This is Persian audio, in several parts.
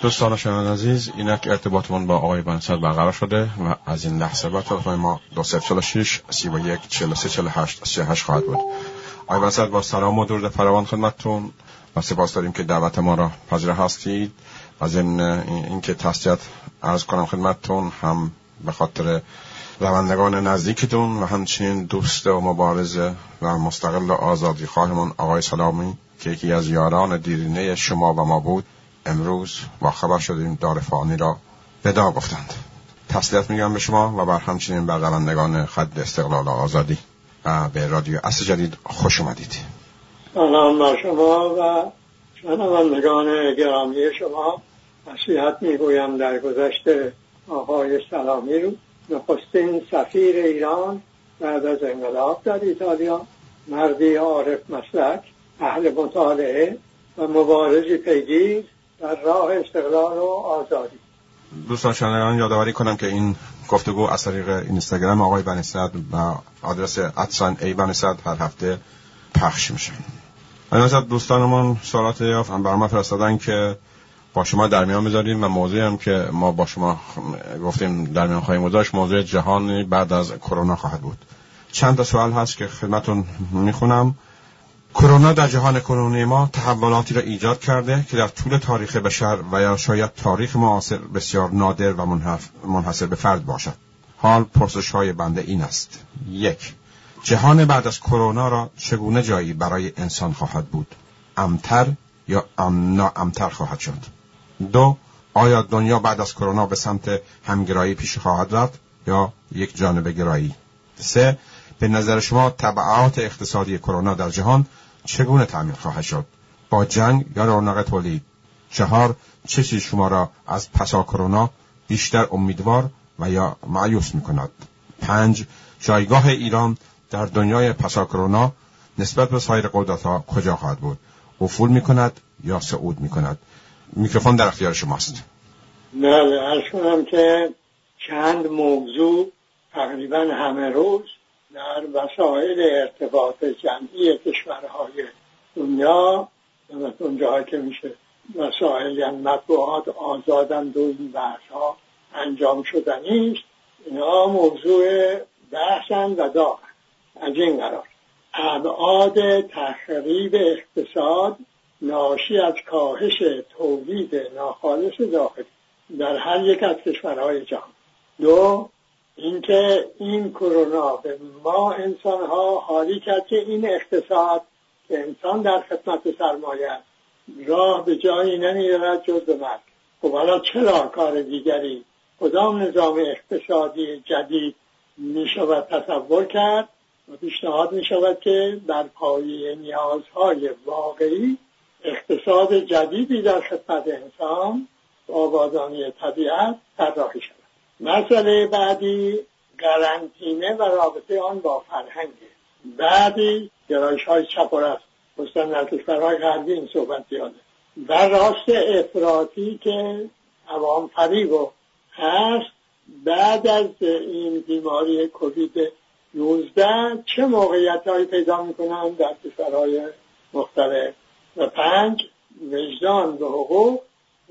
دوستان شنوندگان عزیز اینک ارتباطمون با آقای بنسد برقرار شده و از این لحظه بعد تلفن ما 246 31 43 48 38 خواهد بود. آقای بنسد با سلام و درود فراوان خدمتتون. و سپاس داریم که دعوت ما را پذیر هستید. از این اینکه تسلیت عرض کنم خدمتتون هم به خاطر روندگان نزدیکتون و همچنین دوست و مبارزه و مستقل آزادی خواهمون آقای سلامی که یکی از یاران دیرینه شما و ما بود. امروز با خبر شدیم دار فانی را ودا گفتند. تسلیت میگم به شما و بر همچنین بر روندگان خط استقلال آزادی و به رادیو اصل جدید خوش اومدید. سلام بر شما و شنوندگان گرامی شما. نصیحت می‌گویم در گذشت آقای سلامی رو نخستین سفیر ایران بعد از انقلاب در ایتالیا مردی عارف مسلک اهل مطالعه و مبارزی پیگیر در راه استقلال و آزادی. دوستان شنوندگان یادآوری کنم که این گفتگو از طریق اینستاگرام آقای بنیصد و آدرس ادسان ای بنیصد هر هفته پخش میشه. من دوستانمون سوالات یافت. برام فرستادن که با شما در میان و موضوعی هم که ما با شما گفتیم در میان خواهیم گذاشت موضوع جهانی بعد از کرونا خواهد بود. چند تا سوال هست که خدمتون می‌خونم. کرونا در جهان کنونی ما تحولاتی را ایجاد کرده که در طول تاریخ بشر و یا شاید تاریخ معاصر بسیار نادر و منحصر به فرد باشد. حال پرسش های بنده این است. یک جهان بعد از کرونا را چگونه جایی برای انسان خواهد بود؟ امتر یا ام امتر خواهد شد؟ دو آیا دنیا بعد از کرونا به سمت همگرایی پیش خواهد رفت یا یک جانبه گرایی؟ سه به نظر شما تبعات اقتصادی کرونا در جهان چگونه تعمیر خواهد شد؟ با جنگ یا رونق تولید؟ چهار چه چیز شما را از پسا کرونا بیشتر امیدوار و یا معیوس می کند پنج جایگاه ایران در دنیای پسا کرونا نسبت به سایر قدرت ها کجا خواهد بود؟ افول می کند یا صعود می کند میکروفون در اختیار شماست. بله ارز کنم که چند موضوع تقریبا همه روز در وسایل ارتباط جمعی کشورهای دنیا و اونجاها که میشه وسایل یعنی مطبوعات آزادند و این ها انجام شدنی است اینا موضوع بحثن و دارن از این قرار. ابعاد تخریب اقتصاد ناشی از کاهش تولید ناخالص داخلی در هر یک از کشورهای جهان. دو اینکه این کرونا به ما انسان ها حالی کرد که این اقتصاد که انسان در خدمت سرمایه راه به جایی نمیرد جز به مرگ. خب حالا چرا کار دیگری؟ کدام نظام اقتصادی جدید می شود تصور کرد؟ و پیشنهاد می شود که در پایه نیازهای واقعی اقتصاد جدیدی در خدمت انسان و آبادانی طبیعت طراحی شود. مسئله بعدی قرنطینه و رابطه آن با فرهنگ. بعدی گرایش های چپ و راست خصوصا در کشورهای غربی این صحبت زیاده. و راست افراطی که عوام فریب و هست بعد از این بیماری کووید 19 چه موقعیت هایی پیدا می‌کنن در کشورهای مختلف؟ و پنج وجدان به حقوق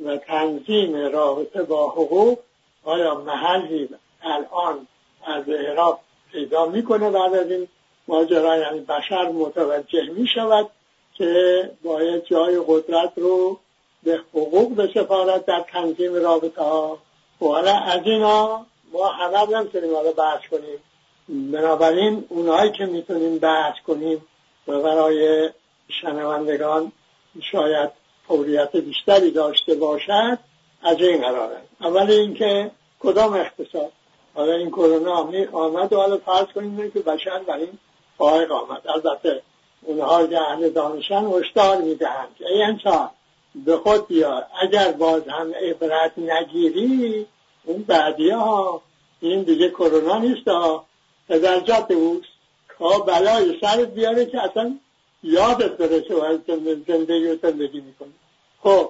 و تنظیم رابطه با حقوق آیا محلی الان از اعراب پیدا می‌کنه بعد از این ماجرا؟ یعنی بشر متوجه می شود که باید جای قدرت رو به حقوق به سفارت در تنظیم رابطه ها حالا از اینا ما همه نمی‌تونیم حالا بحث کنیم. بنابراین اونهایی که می‌تونیم بحث کنیم و برای شنوندگان شاید فوریت بیشتری داشته باشد از این قراره. اول اینکه کدام اقتصاد؟ حالا این کرونا می آمد و حالا فرض کنیم که بشر بر این فائق آمد. البته اونها که اهل دانشن هشدار می‌دهند که ای انسان به خود بیا اگر باز هم عبرت نگیری اون بعدی ها این دیگه کرونا نیست ها. پدرجات اوست. خواه بلای سرت بیاره که اصلا یادت برسه و زندگی و زندگی می‌کنه. خب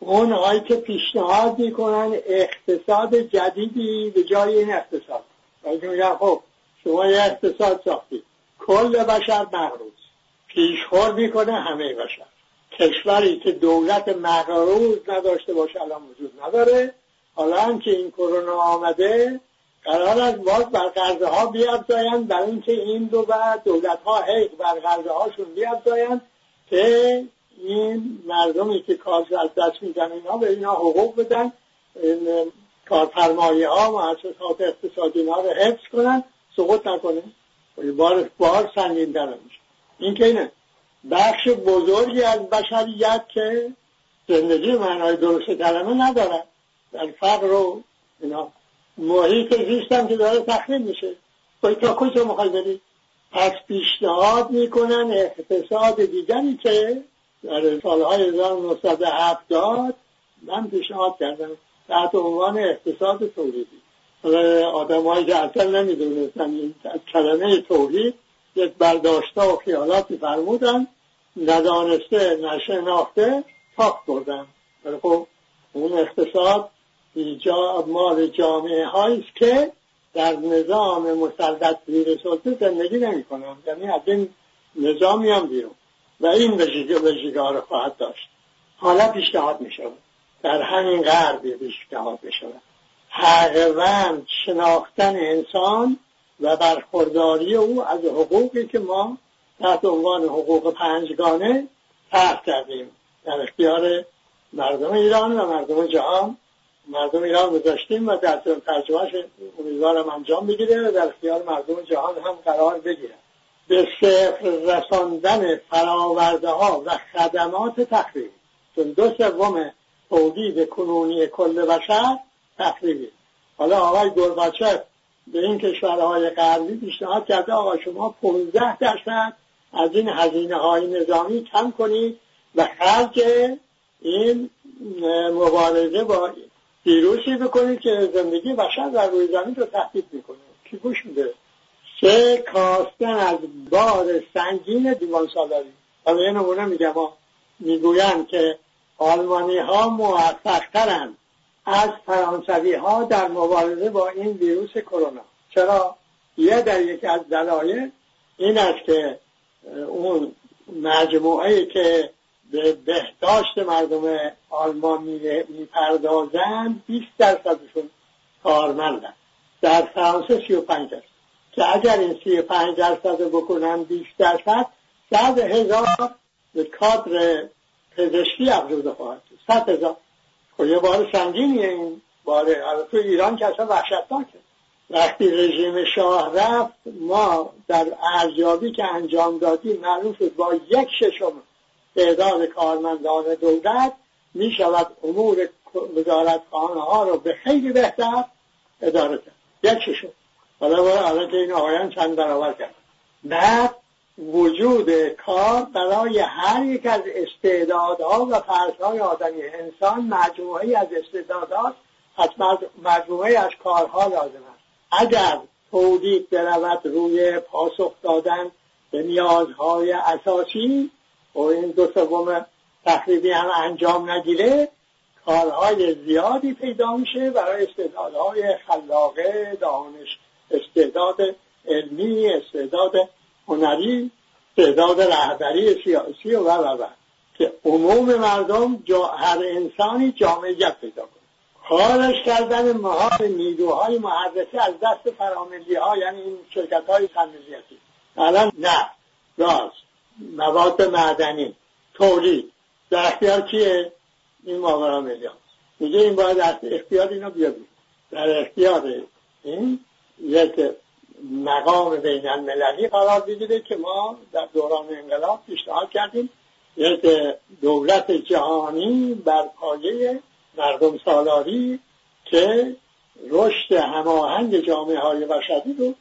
اونهایی که پیشنهاد می‌کنن اقتصاد جدیدی به جای این اقتصاد. میگن خب شما یه اقتصاد ساختید. کل بشر مغروز. پیشخور می‌کنه همه بشر. کشوری که دولت مقروض نداشته باشه الان وجود نداره. حالا هم که این کرونا آمده قرار است باز بر قرضه ها بیافزایند برای اینکه این دو بعد دولت ها هی بر قرضه هاشون بیافزایند که این مردمی که کار از دست میدن اینا به اینا حقوق بدن این کارفرمایه ها مؤسسات اقتصادی اینا رو حفظ کنن سقوط نکنه بار بار سنگین در میشه. این که اینه. بخش بزرگی از بشریت که زندگی معنای درست کلمه ندارن. در فقر و اینا. محیط زیستم که داره تخریب میشه. باید تا کجا مخوای بری؟ پس پیشنهاد می‌کنن اقتصاد دیگری که در سالهای 1970 من پیشنهاد کردم تحت عنوان اقتصاد تولیدی آدم که اصلا نمی‌دونستن این کلمه تولید یک برداشته و خیالاتی فرمودن ندانسته نشناخته تاک بردن خب اون اقتصاد مال جامعه هاییست که در نظام مسلط زیر سلطه زندگی نمی کنم یعنی از این نظام میان بیرون. و این وژگاه رو خواهد داشت. حالا پیشنهاد می شود. در همین غرب پیشنهاد می شود. حقوند شناختن انسان و برخورداری او از حقوقی که ما تحت عنوان حقوق پنجگانه طرح کردیم. در اختیار مردم ایران و مردم جهان. مردم ایران گذاشتیم و در ترجمهش امیدوارم انجام بگیره و در اختیار مردم جهان هم قرار بگیره. به صفر رساندن فراورده ها و خدمات تخریبی چون دو سوم تولید کنونی کل بشر تخریبی حالا آقای گرباچف به این کشورهای غربی پیشنهاد کرده آقا شما 15 درصد از این هزینه های نظامی کم کنید و خرج این مبارزه با ویروسی بکنید که زندگی بشر در روی زمین رو تهدید می‌کنه. کی گوش میده؟ سه کاستن از بار سنگین دیوان سالاری حالا یه نمونه میگم می‌گویند که آلمانی ها موفق از فرانسوی ها در مبارزه با این ویروس کرونا. چرا؟ یه در یکی از دلایل این است که اون مجموعه که به بهداشت مردم آلمان می‌پردازن 20 درصدشون کارمندن. در فرانسه 35 درصد. که اگر این 35 درصد بکنن 20 درصد صد هزار به کادر پزشکی افزوده خواهد صد هزار. خب یه بار سنگینیه این. باره تو ایران که اصلا وحشتناکه. وقتی رژیم شاه رفت ما در ارزیابی که انجام دادیم شد با یک ششم تعداد کارمندان دولت می شود امور وزارتخانه ها رو به خیلی بهتر اداره کرد. یک ششم. حالا باید این آقایان چند برابر کرد. بعد وجود کار برای هر یک از استعدادها و فرشهای آدمی انسان مجموعه از استعدادات از مجموعه از کارها لازم است. اگر تولید برود روی پاسخ دادن به نیازهای اساسی و این دو سوم تخریبی هم انجام نگیره کارهای زیادی پیدا میشه برای استعدادهای خلاقه دانش. استعداد علمی استعداد هنری استعداد رهبری سیاسی و و و که عموم مردم جا هر انسانی جامعیت پیدا کنه. خارج کردن مهار نیروهای محرکه از دست فراملی ها یعنی این شرکت های تنمیزیتی الان نه. گاز مواد معدنی. تولید. در اختیار کیه؟ این ماورا ملی میگه این باید از اختیار اینو بیابید در اختیار این؟ یک مقام بین المللی قرار بگیره که ما در دوران انقلاب پیشنهاد کردیم. یک دولت جهانی بر پایه مردم سالاری که رشد هماهنگ جامعه های بشری رو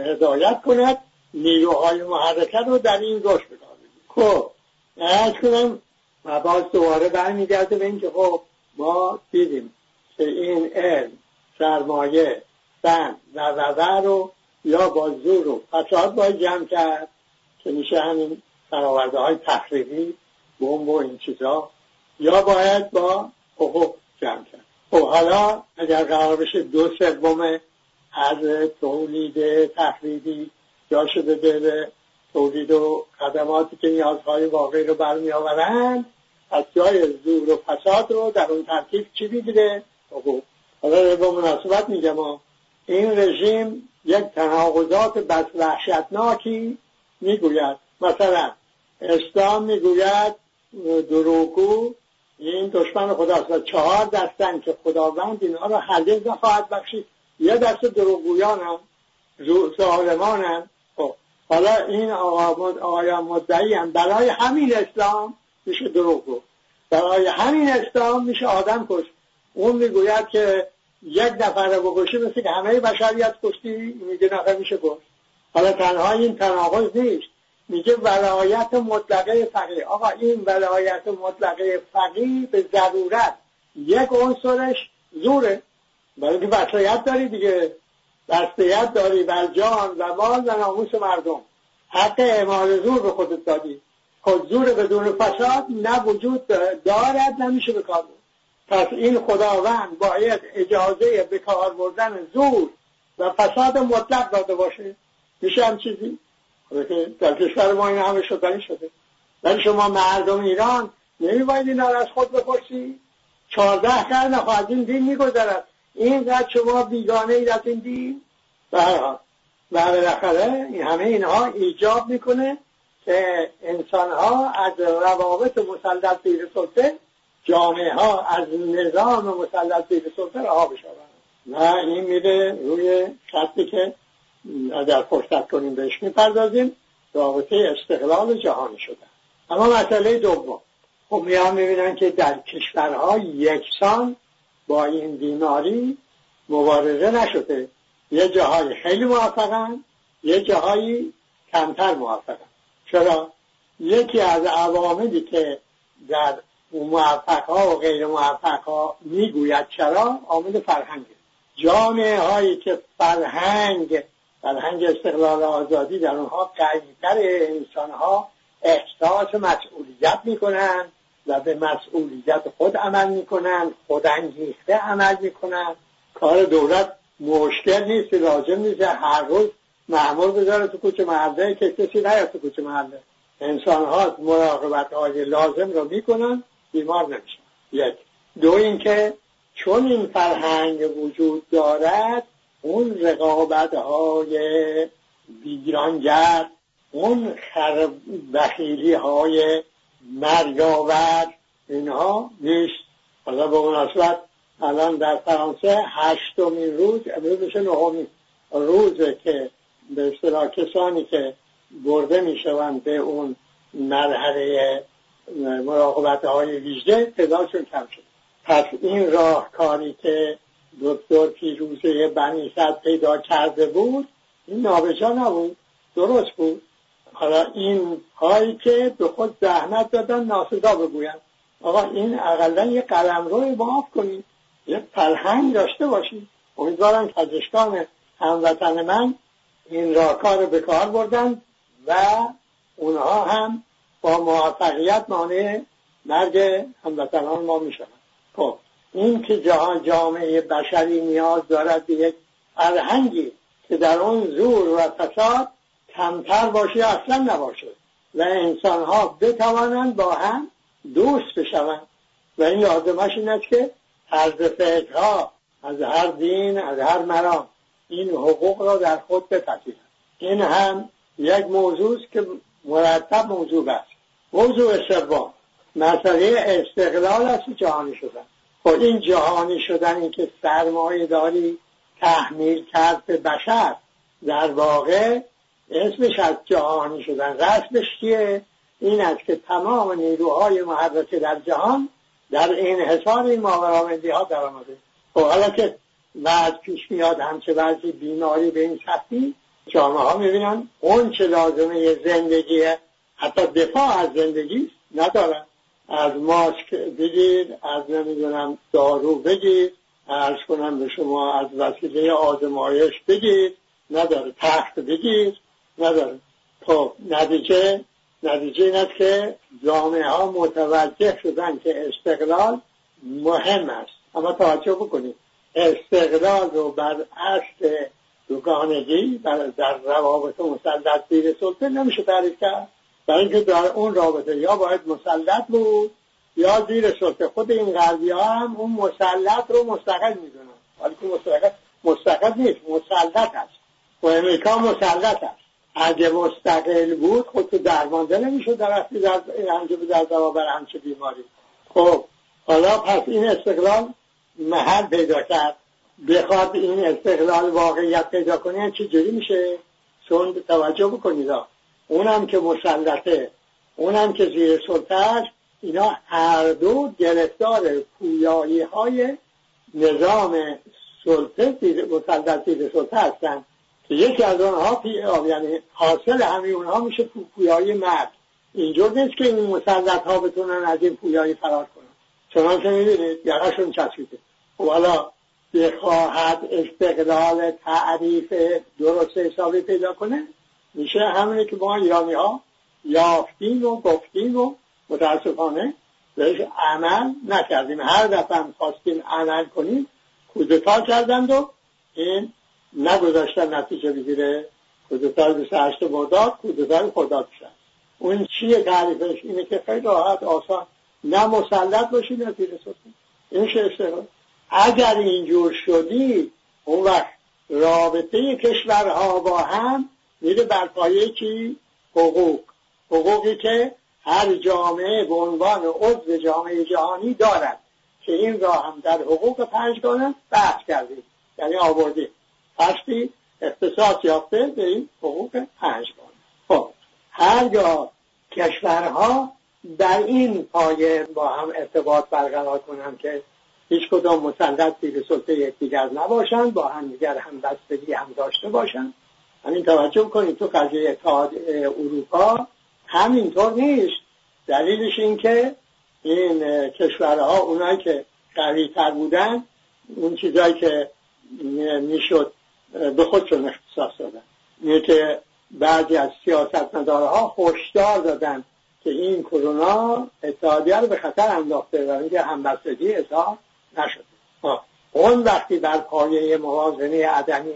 هدایت کند نیروهای محرکه رو در این رشد بکار خب ارز کنم و باز دوباره برمیگرده به اینکه خب ما دیدیم که این علم سرمایه سن و و رو یا با زور و فساد باید جمع کرد که میشه همین فراورده های تخریبی بمب و این چیزا یا باید با حقوق جمع کرد. خب حالا اگر قرار بشه دو سوم از تولید تخریبی جا شده به تولید و خدماتی که نیازهای واقعی رو برمی آورند از جای زور و فساد رو در اون ترکیب چی می‌گیره؟ خب، حالا به مناسبت میگم این رژیم یک تناقضات بس وحشتناکی می‌گوید. مثلا اسلام می‌گوید دروگو این دشمن خداست و چهار دستن که خداوند اینها را هرگز نخواهد بخشید. یه دست دروغگویان هم ظالمان هم خب حالا این آقایان مدعی هم برای همین اسلام میشه دروغ برای همین اسلام میشه آدم کش اون می‌گوید که یک نفر رو بکشی مثل که همه بشریت کشتی میگه نفر میشه کش حالا تنها این تناقض نیست. میگه ولایت مطلقه فقیه. آقا این ولایت مطلقه فقیه به ضرورت یک عنصرش زوره. برای که وصایت داری دیگه. وصایت داری بر جان و مال و ناموس مردم. حق اعمال زور به خودت دادی. خود زور بدون فساد نه وجود دارد نمیشه به کار پس این خداوند باید اجازه به کار بردن زور و فساد مطلق داده باشه. میشه هم چیزی؟ در کشور ما این همه شدنی شده. ولی شما مردم ایران نمیباید اینا از خود بپرسی. چهارده قرن از این دین میگذرد. اینقدر شما بیگانه اید از این دین؟ به هر و بالاخره این همه اینها ایجاب می‌کنه که انسان ها از روابط مسلط زیر سلطه جامعه ها از نظام مسلط زیر سلطه رها بشوند. و این میره روی خطی که اگر فرصت کنیم بهش می‌پردازیم رابطه استقلال جهانی شده. اما مسئله دوم. خب میان می‌بینن که در کشورها یکسان با این بیماری مبارزه نشده. یه جاهای خیلی موفقن یه جاهایی کمتر موفقن. چرا؟ یکی از عواملی که در موفقها و غیر موفقها می‌گوید چرا؟ عامل فرهنگ. جامعه هایی که فرهنگ فرهنگ استقلال آزادی در اونها قویتر انسان ها احساس مسئولیت می‌کنن و به مسئولیت خود عمل می‌کنن خودانگیخته عمل می‌کنن. کار دولت مشکل نیست لازم نیست. هر روز معمول بذاره تو کوچه محله که کسی نیاد تو کوچه محله. انسان ها مراقبت های لازم رو می‌کنن. بیمار نمیشن یک. دو اینکه چون این فرهنگ وجود دارد اون رقابت های بیرانگر اون بخیلی های مریاور اینها نیست. حالا به مناسبت الان در فرانسه هشتمین روز امروز میشه نهمین روزه که به اصطلاح کسانی که برده می‌شوند به اون مرحله مراقبت های ویژه تعدادشون کم شد. پس این راهکاری که دکتر پیروزه بنی صد پیدا کرده بود این نابجا نبود. درست بود. حالا این هایی که به خود زحمت دادن ناسزا بگویند. آقا این اقلا یه قلم روی معاف کنید. یه فرهنگ داشته باشید. امیدوارم پزشکان هموطن من این راهکار به کار بردن و اونها هم با موفقیت مانع مرگ هموطنان ما می‌شوند خب این که جهان جامعه بشری نیاز دارد به یک فرهنگی که در اون زور و فساد کمتر باشه اصلا نباشه و انسان ها بتوانند با هم دوست بشوند. و این لازمش این است که طرز فکرها از هر دین از هر مرام این حقوق را در خود بپذیرند. این هم یک موضوع است که مرتب موضوع است. موضوع سوم. مسئله استقلال است جهانی شدن. خب این جهانی شدنی که سرمایه داری تحمیل کرد به بشر. در واقع اسمش از جهانی شدن. رسمش چیه این است که تمام نیروهای محرکه در جهان در این حساب این ماورامندی ها در آمده خب حالا که بعد پیش میاد همچه بعضی بیماری به این سختی جامعه ها می‌بینن اون چه لازمه زندگی حتی دفاع از زندگی ندارن. از ماسک بگیر از نمی‌دونم دارو بگیر ارز کنم به شما از وسیله آزمایش بگیر نداره. تخت بگیر نداره. خب نتیجه نتیجه این است که جامعه ها متوجه شدن که استقلال مهم است. اما توجه بکنید. استقلال رو بر اصل دوگانگی در, روابط مسلط زیر سلطه نمیشه تعریف کرد. برای اینکه در اون رابطه یا باید مسلط بود یا زیر سلطه خود این غربی ها هم اون مسلط رو مستقل می‌دونن. ولی که مستقل مستقل نیست مسلط هست. و امریکا مسلط هست. اگه مستقل بود خود تو درمانده نمی‌شد در وقتی در در برابر همچه بیماری. خب حالا پس این استقلال محل پیدا کرد. بخواد این استقلال واقعیت پیدا کنه چه میشه؟ چون توجه بکنید اونم که مسلطه اونم که زیر سلطه اینا هر دو گرفتار پویایی های نظام سلطه مسلط زیر سلطه هستن. که یکی از آنها یعنی حاصل همه اونها میشه پویایی مرد. اینجور نیست که این مسلط ها بتونن از این پویایی فرار کنن. چنان که می‌بینید یقشون چسبیده. خب حالا بخواهد استقلال تعریف درست حسابی پیدا کنه؟ میشه همینه که ما ایرانی ها یافتیم و گفتیم و متاسفانه بهش عمل نکردیم. هر دفعه خواستیم عمل کنیم کودتا کردند و این نگذاشتن نتیجه بگیره. کودتای 28 مرداد کودتای خدا شد اون چیه تعریفش اینه که خیلی راحت آسان نه مسلط باشی نه تیر این شه اگر اینجور شدی اون وقت رابطه کشورها با هم میره بر پایه چی؟ حقوق. حقوقی که هر جامعه به عنوان عضو جامعه جهانی دارد که این را هم در حقوق پنجگانه بحث کردیم. یعنی آوردیم. پشتی اختصاص یافته به این حقوق پنجگانه خب هرگاه کشورها در این پایه با هم ارتباط برقرار کنند که هیچ کدام مسلط زیر سلطه یکدیگر نباشند با هم دیگر هم بستگی هم داشته باشند همین توجه کنید تو قضیه اتحاد اروپا همینطور نیست. دلیلش این که این کشورها اونایی که قوی تر بودن اون چیزایی که می‌شد به خودشون اختصاص دادن. اینه که بعضی از سیاست ها هشدار دادن که این کرونا اتحادیه رو به خطر انداخته و اینکه همبستگی اظهار نشده. اون وقتی بر پایه موازنه عدمی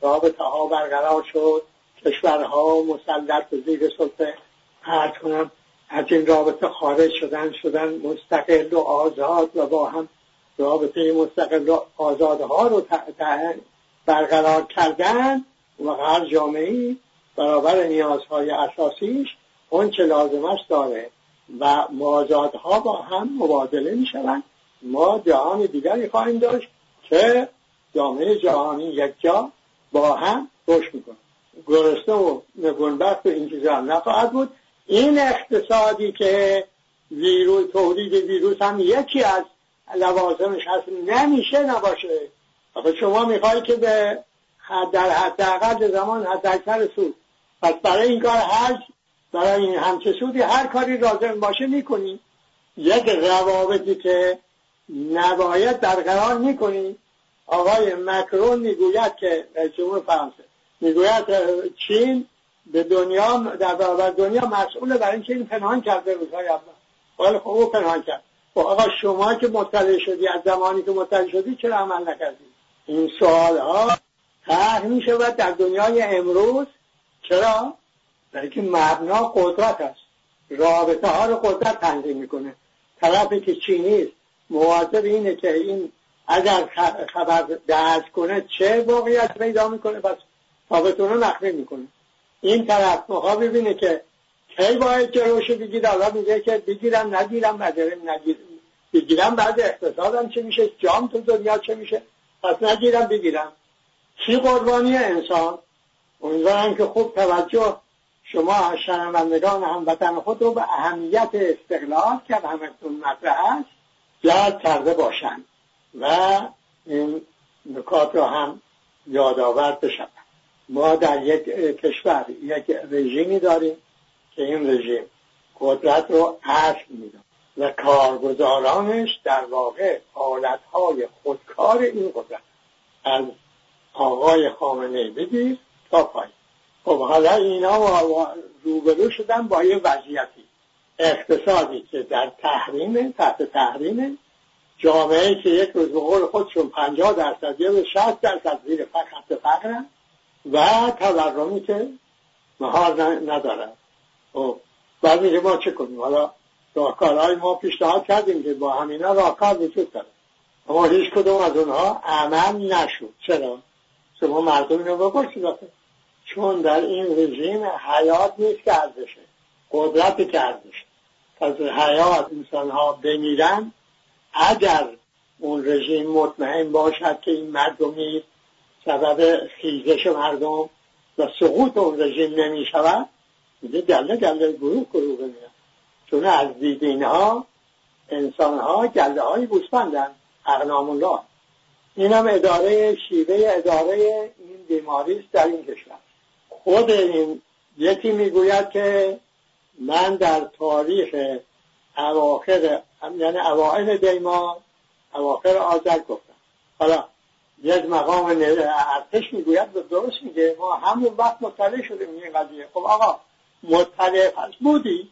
رابطه ها برقرار شد. کشورها مسلط به زیر سلطه عرض کنم از این رابطه خارج شدن شدن مستقل و آزاد و با هم رابطه مستقل و آزادها رو برقرار کردن و هر جامعه برابر نیازهای اساسیش اون چه لازمش داره و مازادها با هم مبادله می شوند ما جهان دیگری خواهیم داشت که جامعه جهانی یک جا با هم رشد می‌کنه. گرسنه و نگونبخت و این چیزا نخواهد بود. این اقتصادی که ویروس تولید ویروس هم یکی از لوازمش هست نمیشه نباشه. آخه شما میخوایی که به در حداقل زمان حد اکثر سود. پس برای این کار هر برای این همچه سودی هر کاری لازم باشه می‌کنی. یک روابطی که نباید برقرار می‌کنی. آقای مکرون می‌گوید که جمهور فرانسه. می‌گوید چین به دنیا در برابر دنیا مسئول برای اینکه این پنهان کرده روزهای اول ولی خب او پنهان کرد. خب آقا شما که مطلع شدی از زمانی که مطلع شدی چرا عمل نکردی؟ این سوال ها طرح می شود در دنیای امروز. چرا؟ برای که مبنا قدرت است. رابطه ها رو قدرت تنظیم می‌کنه. طرفی که چینی است. مواظب اینه که این اگر خبر درد کنه چه واقعیت پیدا می‌کنه؟ پس ثابتونه نقلی می‌کنه. این طرف مخواه ببینه که کی باید جلوشو بگیره؟ حالا میگه که بگیرم نگیرم نداره نگیر بگیرم بعد اقتصادم چه میشه؟ جام تو دنیا چه میشه؟ پس نگیرم بگیرم. چی قربانی انسان؟ امیدوارم که خوب توجه شما شنوندگان هموطن خود رو به اهمیت استقلال که همتون مطرح است جلب کرده باشند و این نکات رو هم یادآور بشن ما در یک کشور یک رژیمی داریم که این رژیم قدرت رو اصل میدن و کارگزارانش در واقع حالتهای خودکار این قدرت از آقای خامنه بگیر تا پای خب حالا اینا روبرو شدن با یه وضعیتی. اقتصادی که در تحریم تحت تحریم جامعه که یک روز به قول خودشون پنجاه درصد یا شست درصد زیر خط فقرن و تورمی که مهار ندارن. خب بعد میگه ما چه کنیم؟ حالا راهکارهای ما پیشنهاد کردیم که با همینا راهکار وجود داره. اما هیچ کدوم از اونها عمل نشد. چرا؟ شما مردم اینو بپرسید چون در این رژیم حیات نیست که ارزشه. قدرتی که ارزشه. از حیات انسان ها بمیرن اگر اون رژیم مطمئن باشد که این مردمی سبب خیزش مردم و سقوط اون رژیم نمی شود میگه گله گله گروه گروه بمیرن چون از دید اینها انسان ها گله های گوسفندن اقنام الله. این هم اداره شیوه اداره این بیماری است در این کشور. خود این یکی می‌گوید که من در تاریخ اواخر یعنی اوائل دیما اواخر آذر گفتم. حالا یک مقام ارتش می‌گوید و درست میگه. ما همون وقت مطلع شدیم این قضیه. خب آقا مطلع پس بودی؟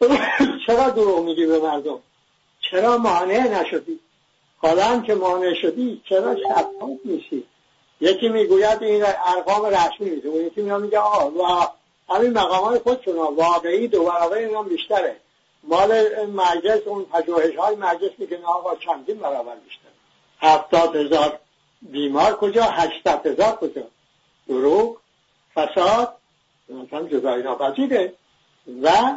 چرا دروغ میگی به مردم؟ چرا مانع نشدی؟ حالا هم که مانع شدی چرا شفاف میشی؟ یکی می‌گوید این ارقام رسمی میده اون یکی میگه آقا و همین مقام های خودشون واقعی دو برابر اینا بیشتره. مال مجلس اون پژوهش های مجلس میگه نه آقا چندین برابر بیشتره هفتاد هزار بیمار کجا؟ هشتاد هزار کجا؟ دروغ فساد مثلا جزایی ناپذیره و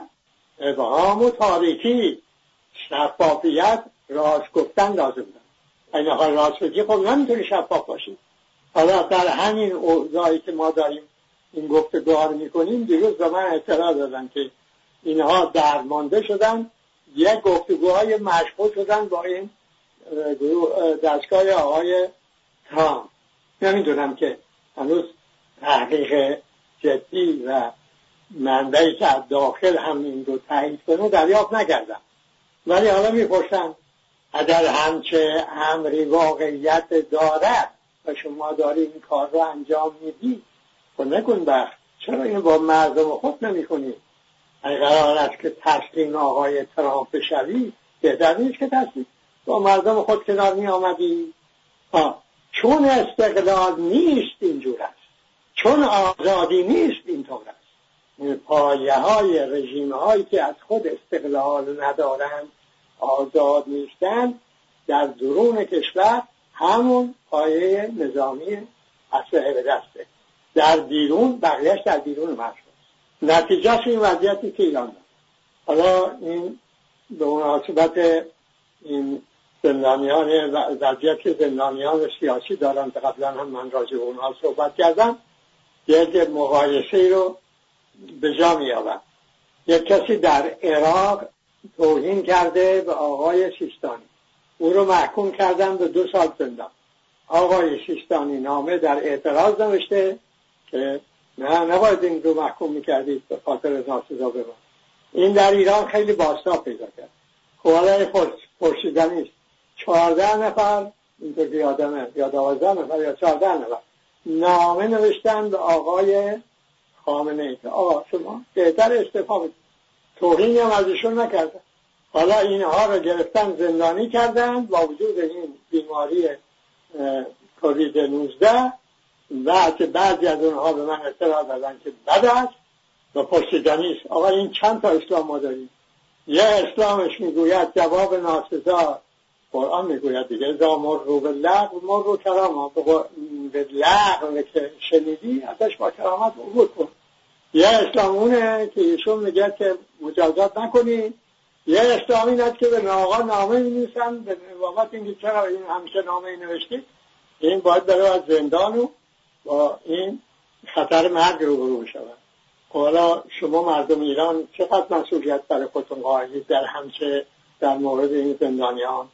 ابهام و تاریکی شفافیت راست گفتن لازم داره. این حال راست بگی خب نمی‌تونی شفاف باشی. حالا در همین اوضاعی که ما داریم این گفتگوها رو می‌کنیم دیروز به من اطلاع دادن که اینها درمانده شدن. یک گفتگوهای مشغول شدن با این دستگاه آقای ترامپ نمی‌دونم که هنوز تحقیق جدی و منبعی که از داخل هم این رو تایید کنه دریافت نکردم. ولی حالا می‌پرسن اگر همچه امری واقعیت دارد و شما داری این کار رو انجام میدی خب نکن بخت چرا این با مردم خود نمی کنی اگر قرار است که تسلیم آقای ترامپ بشوی بهتر نیست که تسلیم. با مردم خود کنار می آمدی چون استقلال نیست اینجور است. چون آزادی نیست اینطور است. پایه های رژیم هایی که از خود استقلال ندارند آزاد نیستند در درون کشور همون پایه نظامی اسلحه به دسته در بیرون بقیهش در بیرون مشروع نتیجهش این وضعیتی که ایران دارد حالا این به مناسبت این زندانیان وضعیت زندانیان سیاسی دارن که قبلا هم من راجع به اونها صحبت کردم. یک مقایسه رو به جا می یک کسی در عراق توهین کرده به آقای سیستانی او رو محکوم کردن به دو سال زندان. آقای سیستانی نامه در اعتراض نوشته که نه نباید این رو محکوم می‌کردید به خاطر ناسزا بمان این در ایران خیلی باستا پیدا کرد. خواله پرشیدنی است چهارده نفر اینطور که یادمه یا دوازده نفر یا چهارده نفر. نامه نوشتن به آقای خامنه ای. که آقا شما بهتر استفا بدید توهینی هم ازشون نکردن. حالا اینها رو گرفتن زندانی کردن با وجود این بیماری کووید 19 و که بعضی از اونها به من اطلاع دادن که بد است و پشتگانی است آقا این چند تا اسلام ما داریم؟ یه اسلامش می‌گوید جواب ناسزا. قرآن می‌گوید دیگه ازا مر رو به لغو مر رو کرامات به لغو که شنیدی ازش با کرامت عبور کن. یه اسلامونه که ایشون میگه که مجازات نکنی. یه اسلامی است که به ناقا نامه می به بابت اینکه چرا این همیشه نامه نوشتی. این باید بره از زندان و با این خطر مرگ رو برو بشود حالا شما مردم ایران چقدر مسئولیت برای خودتون قائلید در همچه در مورد این زندانیان؟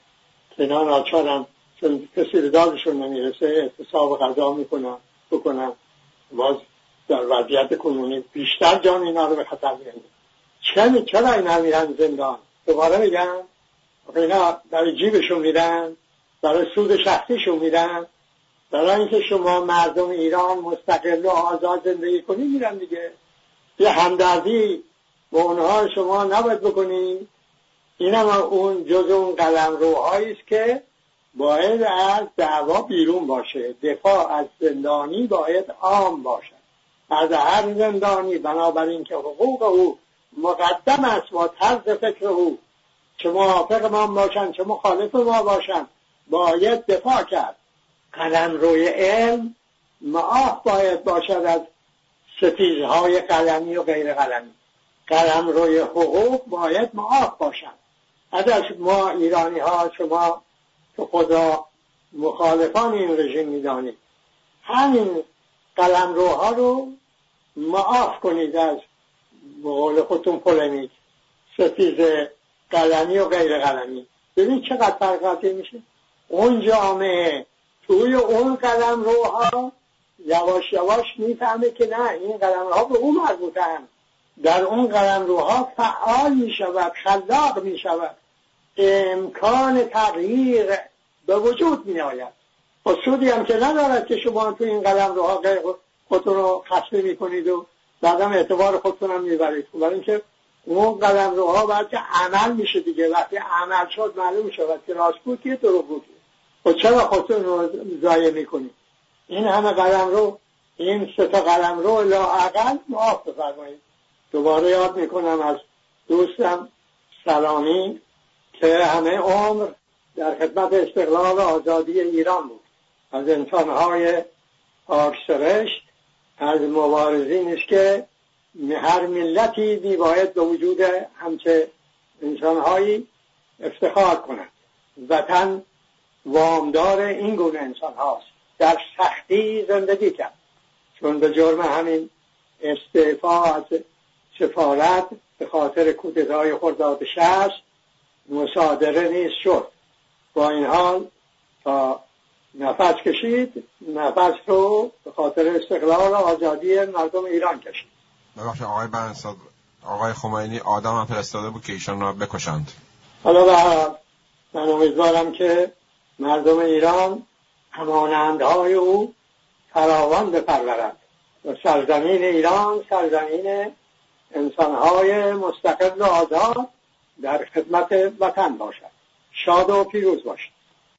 که اینا ناچارن چون کسی به دادشون نمی‌رسه اعتصاب غذا می‌کنن بکنن. باز در وضعیت کنونی بیشتر جان اینا رو به خطر میرن چرا اینا میرن زندان؟ دوباره میگن اینا برای جیبشون میرن برای سود شخصیشون میرن. برای اینکه شما مردم ایران مستقل و آزاد زندگی کنی میرن دیگه. یه همدردی با اونها شما نباید بکنی. این هم اون جز اون قلم است که باید از دعوا بیرون باشه. دفاع از زندانی باید عام باشد از هر زندانی بنابراین که حقوق او مقدم است با طرز فکر او. چه موافق ما باشند چه مخالف ما باشند باید دفاع کرد. قلم روی علم معاف باید باشد از ستیزهای قلمی و غیر قلمی. قلم روی حقوق باید معاف باشند از ما ایرانی ها شما که خدا مخالفان این رژیم می‌دانید. همین قلم روها رو معاف کنید از بقول خودتون پولمیک ستیز قلمی و غیر قلمی. ببین چقدر فرقاتی میشه. اون جامعه توی اون قلم روها یواش یواش می‌فهمه که نه این قلم روها به اون مربوطن. در اون قلم روها فعال می‌شود خلاق می‌شود. امکان تغییر به وجود می آید سودی هم که ندارد که شما تو این قلم روها خودتون رو خسته می کنید و بعدم اعتبار خودتون هم می‌برید. برای اینکه اون قلم روها باید که عمل میشه دیگه. وقتی عمل شد معلوم شود که راست بود که درو بود. و چرا خودتون رو ضایع می‌کنید؟ این همه قلم رو این سه تا قلم رو لاعقل معاف بفرمایید. دوباره یاد می‌کنم از دوستم سلامی که همه عمر در خدمت استقلال و آزادی ایران بود. از انسانهای پاکسرشت از مبارزین است که هر ملتی میباید به وجود همچه انسانهایی افتخار کند. وطن وامدار این گونه انسان هاست. در سختی زندگی کرد. چون به جرم همین استعفا از سفارت به خاطر کودتای خرداد شست مصادره نیست شد. با این حال تا نفس کشید نفس رو به خاطر استقلال و آزادی مردم ایران کشید. ببخشید آقای بنساد آقای خمینی آدم هم فرستاده بود که ایشان را بکشند. حالا من امیدوارم که مردم ایران همانندهای او فراوان بپرورد و سرزمین ایران سرزمین انسانهای مستقل و آزاد در خدمت وطن باشد. شاد و پیروز باشد